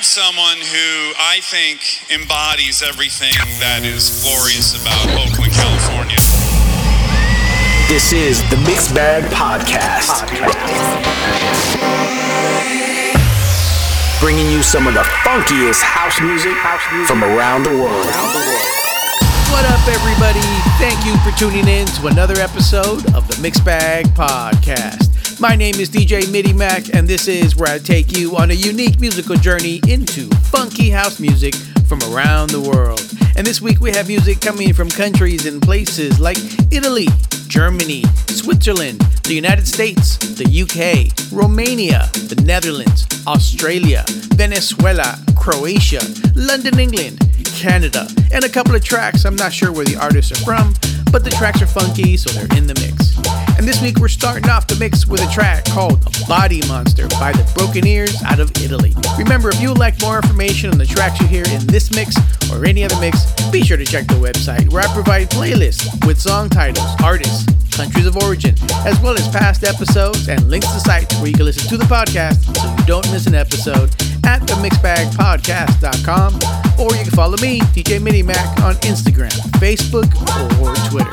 have someone who I think embodies everything that is glorious about Oakland, California. This is the Mixed Bag Podcast. Bringing you some of the funkiest house music from around the world. What up, everybody? Thank you for tuning in to another episode of the Mixed Bag Podcast. My name is DJ MIDIMACK, and this is where I take you on a unique musical journey into funky house music from around the world. And this week we have music coming from countries and places like Italy, Germany, Switzerland, the United States, the UK, Romania, the Netherlands, Australia, Venezuela, Croatia, London, England, Canada, and a couple of tracks. I'm not sure where the artists are from, but the tracks are funky, so they're in the mix. And this week we're starting off the mix with a track called Body Monster by the Brokenears out of Italy. Remember, if you would like more information on the tracks you hear in this mix or any other mix, be sure to check the website where I provide playlists with song titles, artists, countries of origin, as well as past episodes and links to sites where you can listen to the podcast so you don't miss an episode at themixbagpodcast.com or you can follow me, DJ MIDIMACK, on Instagram, Facebook, or Twitter.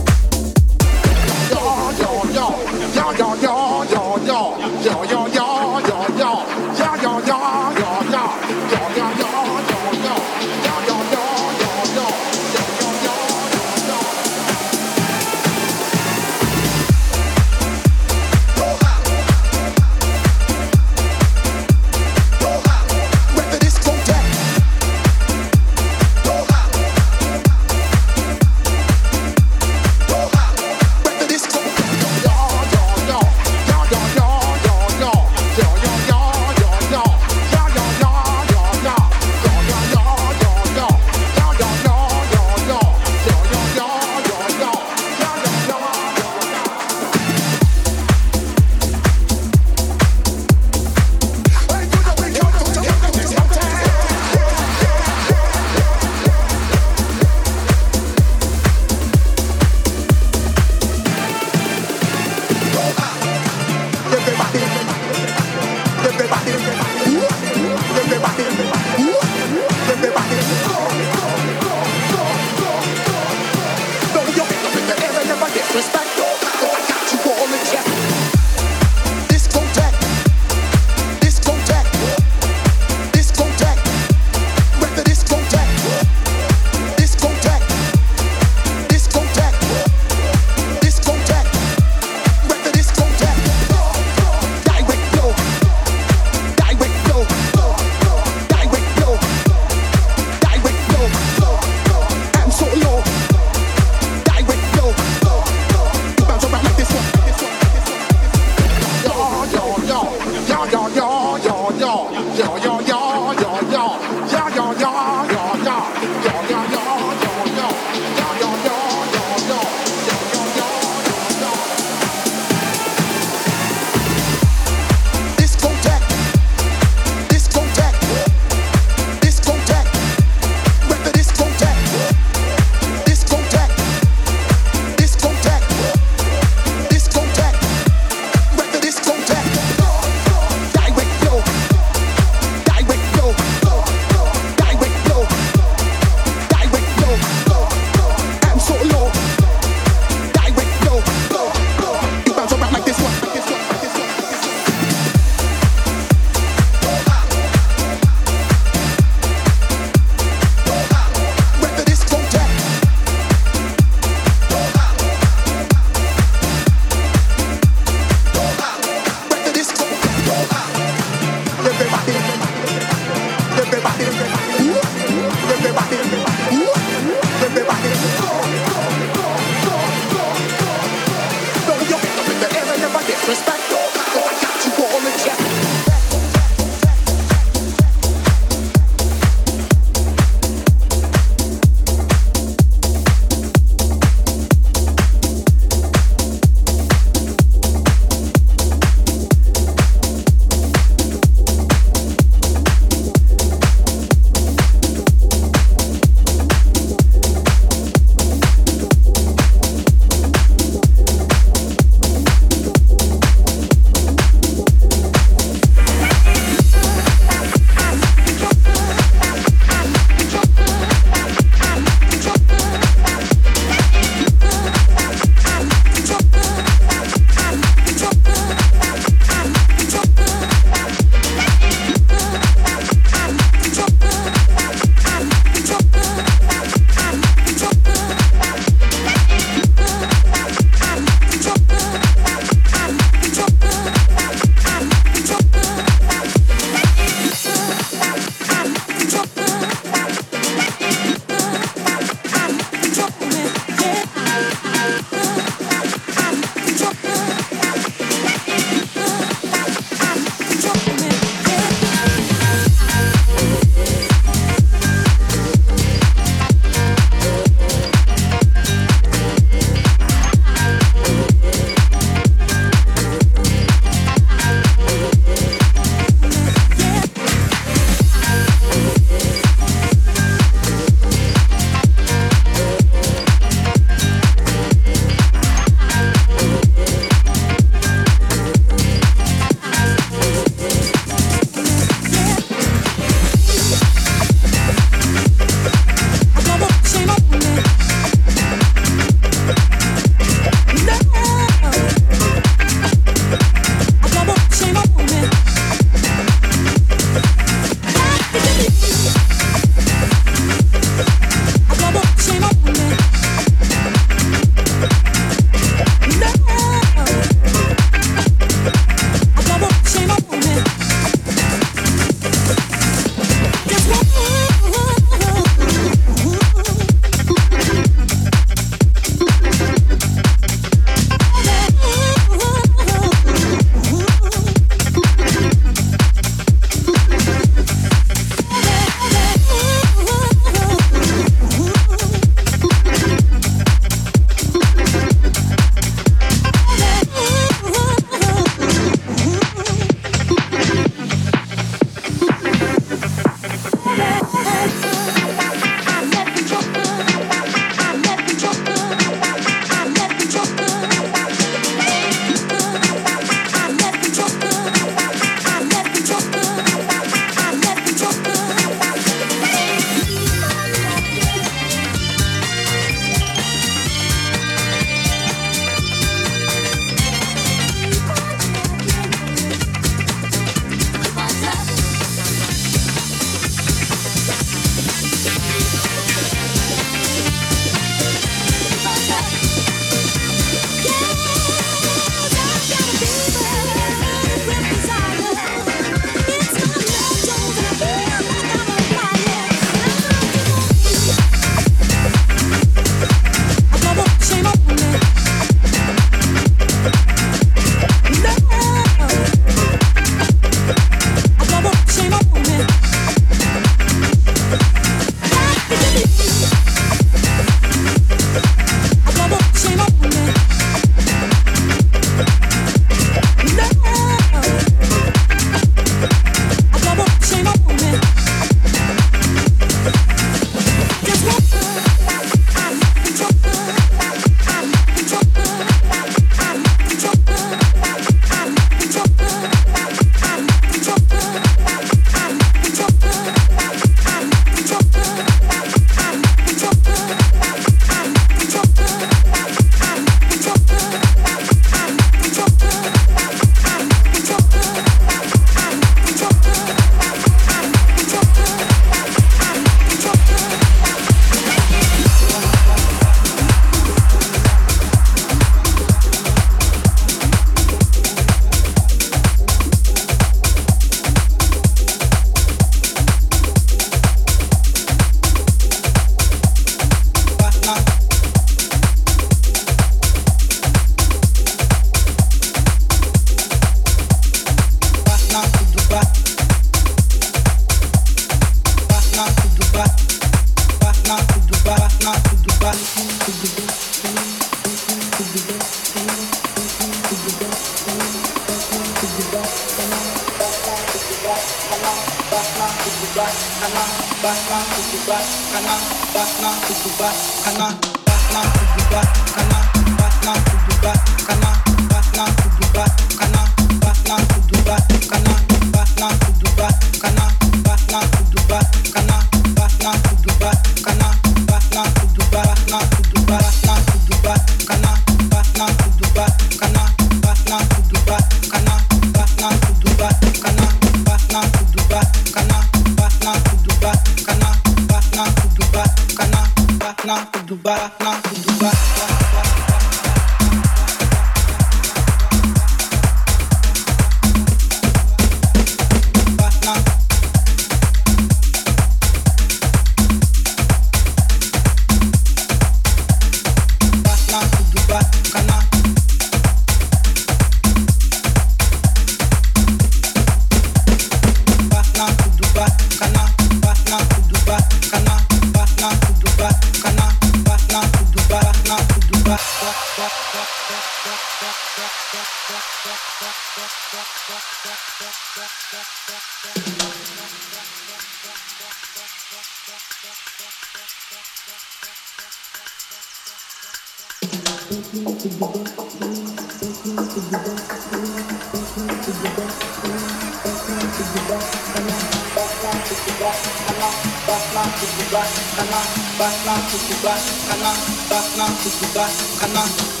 17 kanan, 17 kanan, 17 kanan, 17 kanan, 17 kanan.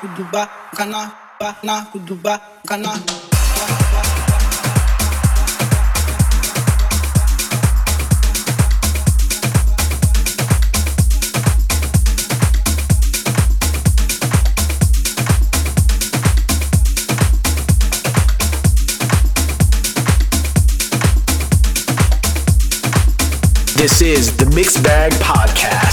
Kuduba kana ba na kuduba kana This is the Mixed Bag Podcast. Podcast.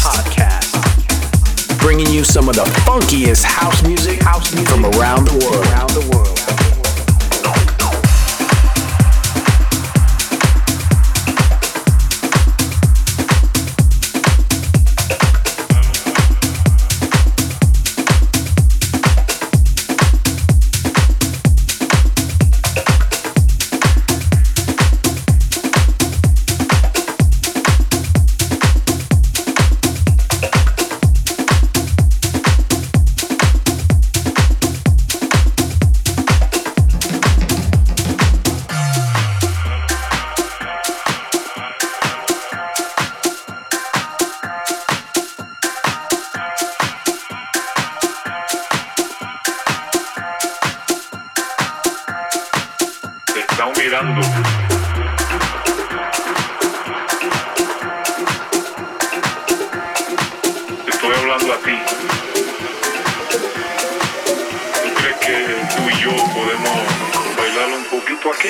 Bringing you some of the funkiest house music, house music from around the world. Around the world. mirando. Estoy hablando a ti. ¿Tú crees que tú y yo podemos bailar un poquito aquí?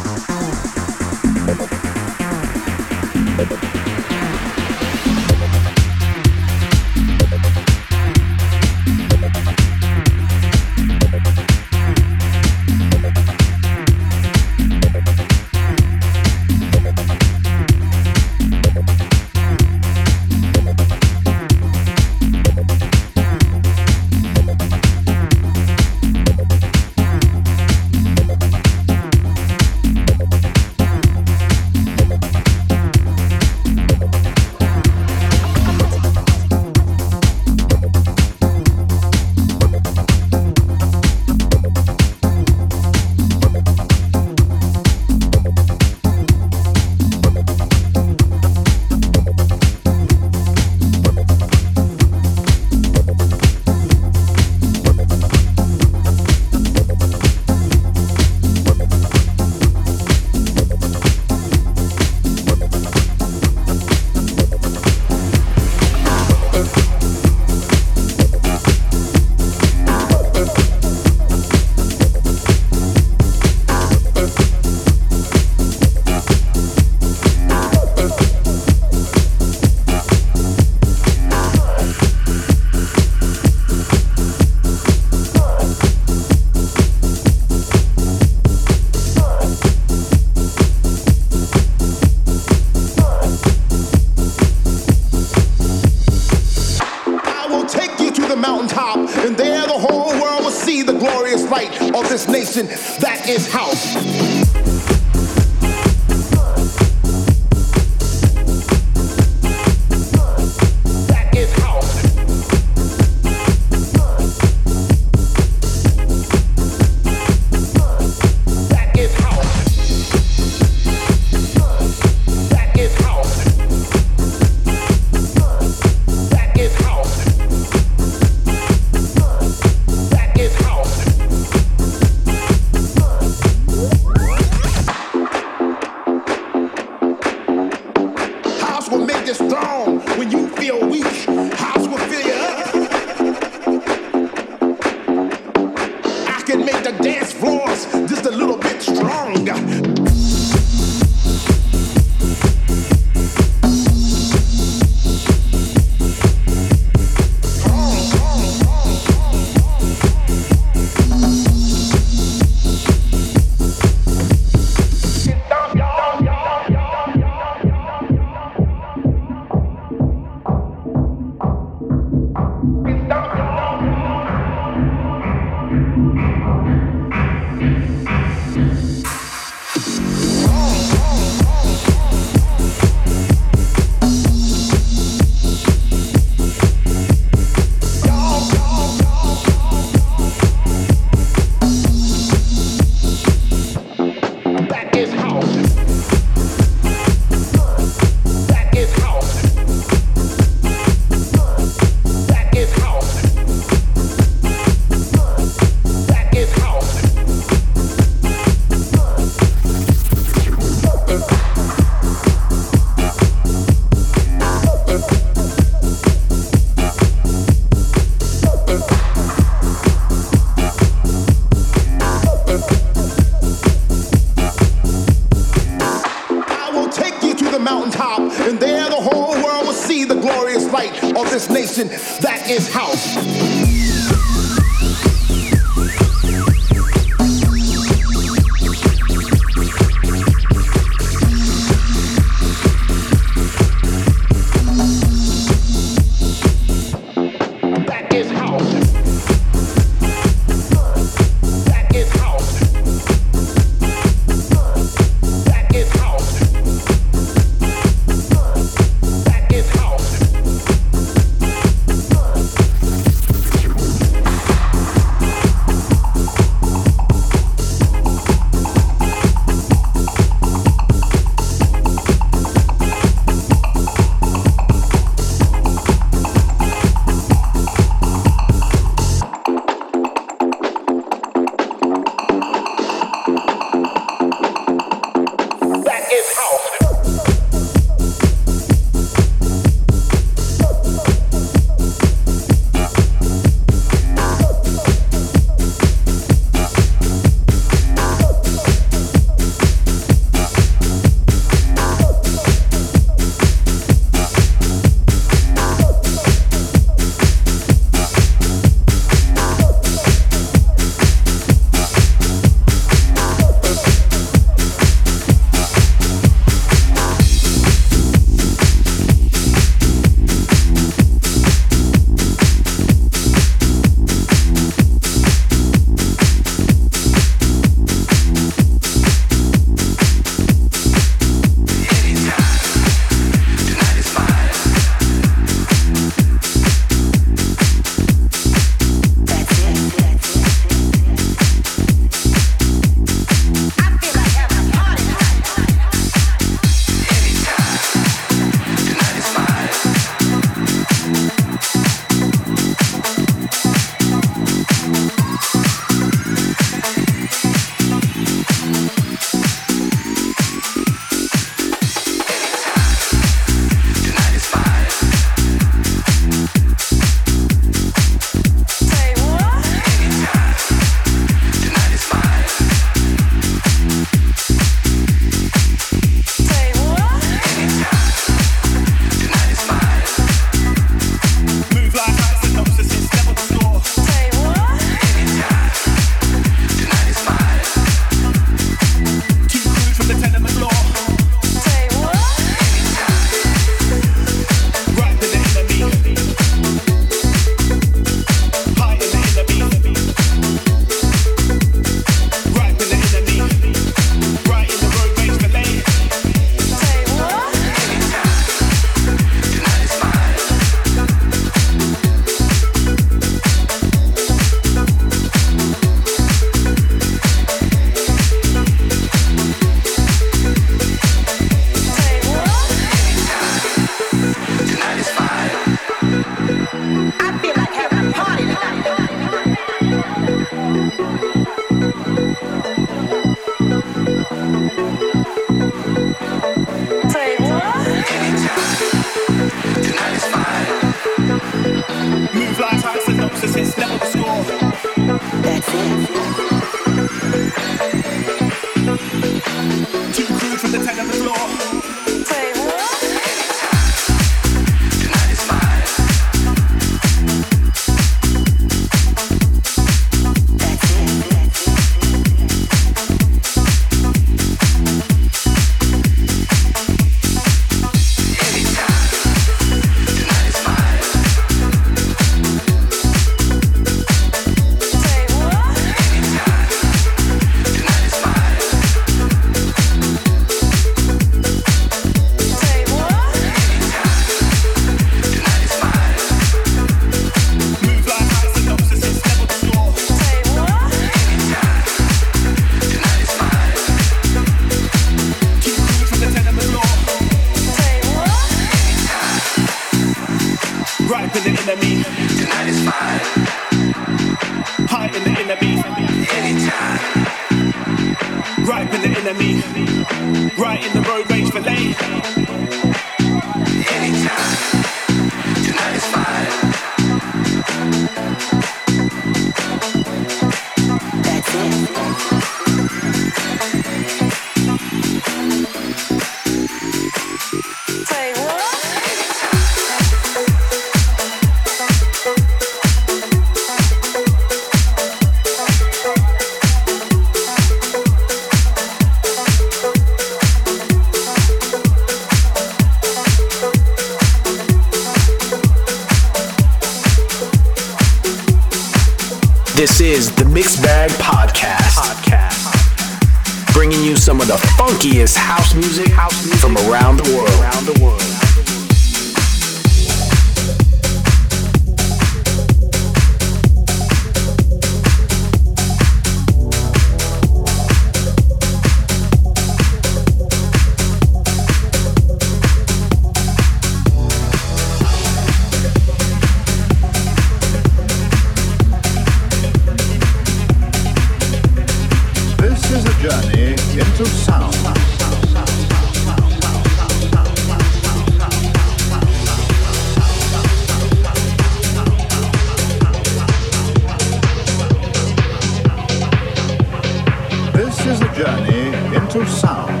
is a journey into sound.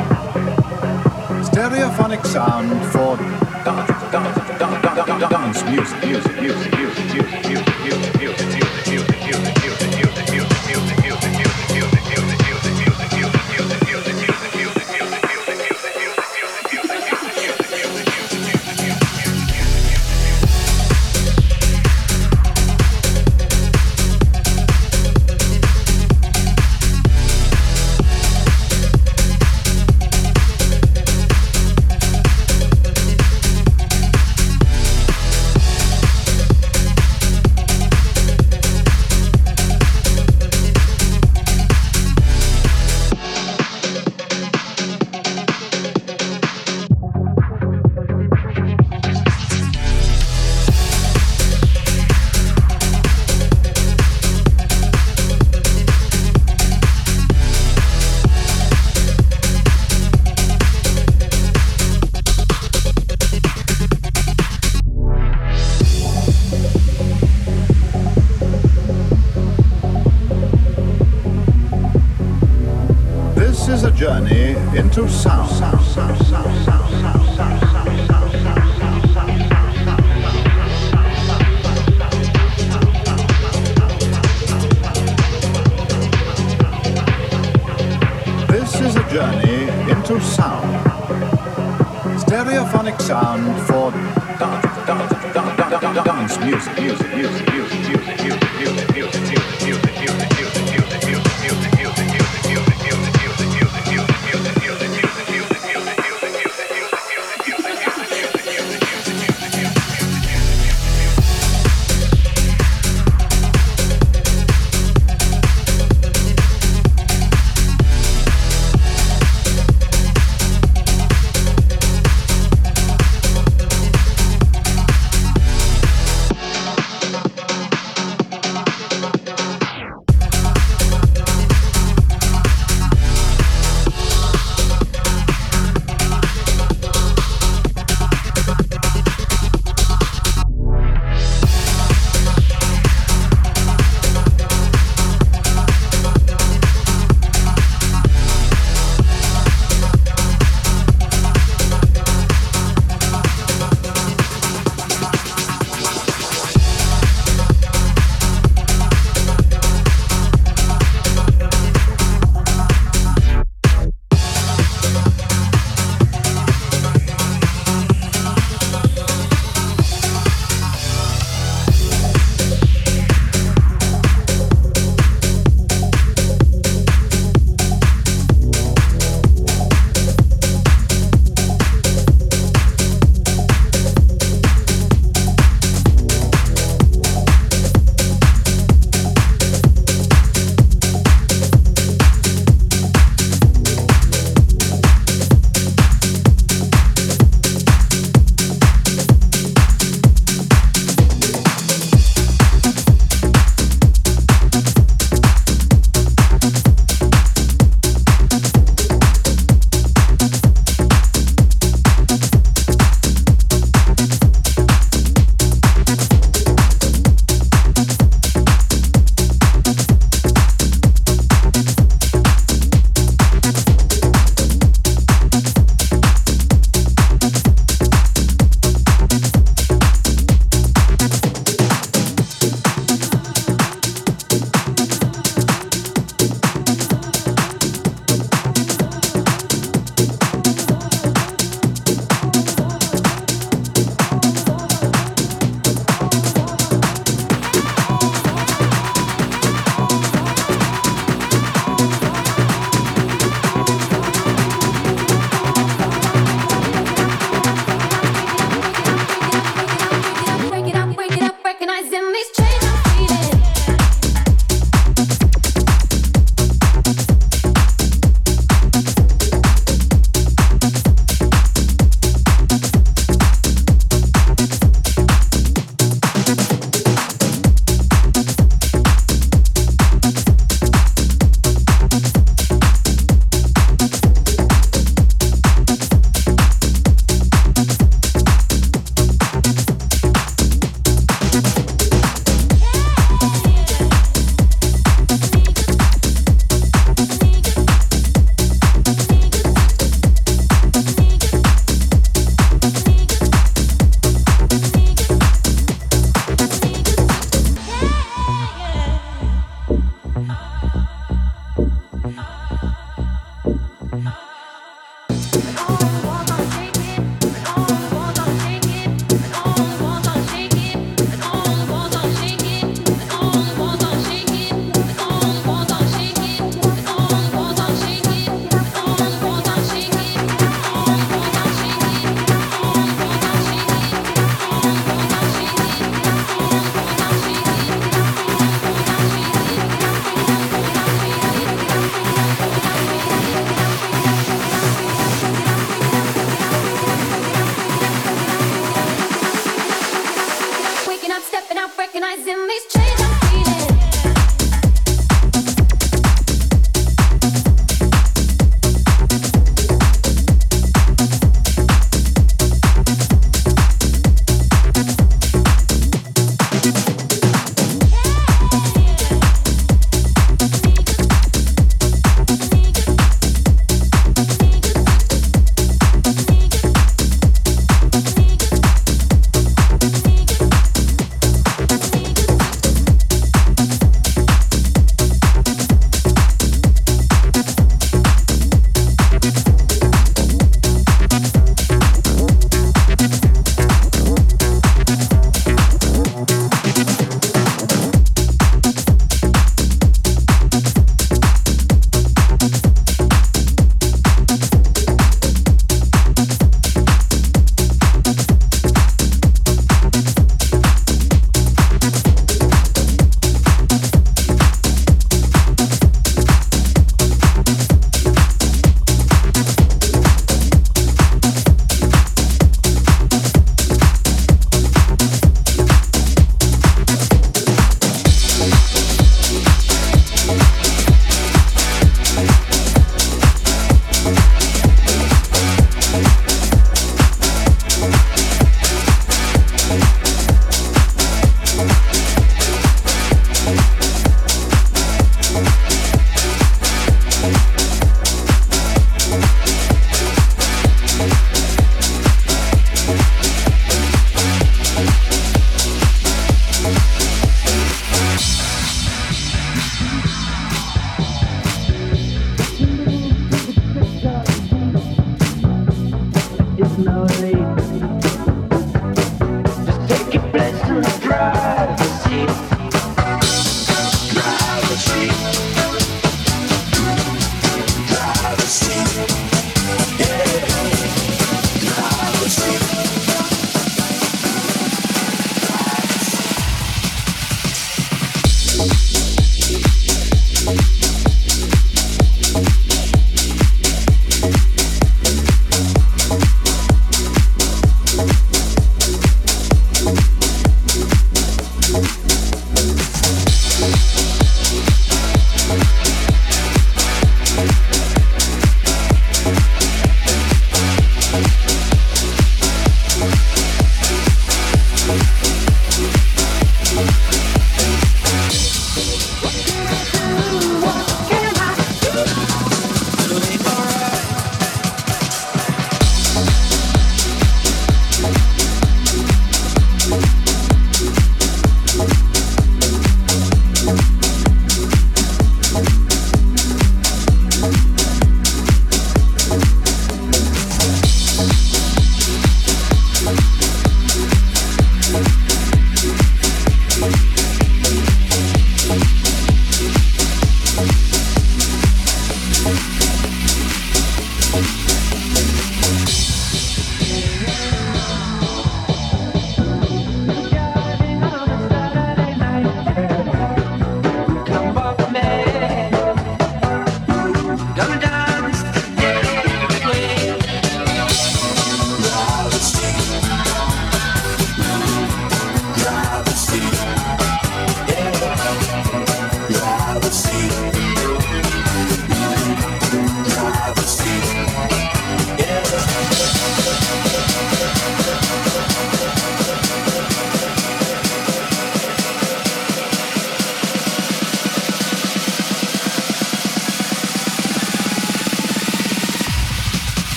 Stereophonic sound for dance, dance, dance, dance, dance, music.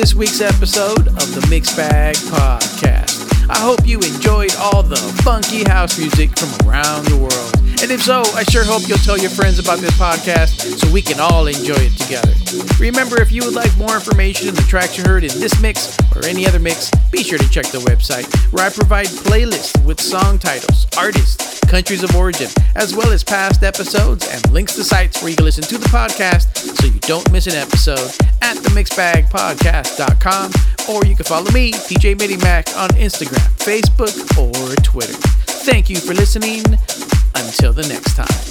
This week's episode of the Mixed Bag Podcast. I hope you enjoyed all the funky house music from around the world. And if so, I sure hope you'll tell your friends about this podcast so we can all enjoy it together. Remember, if you would like more information on the tracks you heard in this mix or any other mix, be sure to check the website where I provide playlists with song titles, artists, countries of origin, as well as past episodes and links to sites where you can listen to the podcast so you don't miss an episode at themixbagpodcast.com or you can follow me, DJ Mac, on Instagram, Facebook, or Twitter. Thank you for listening. Until the next time.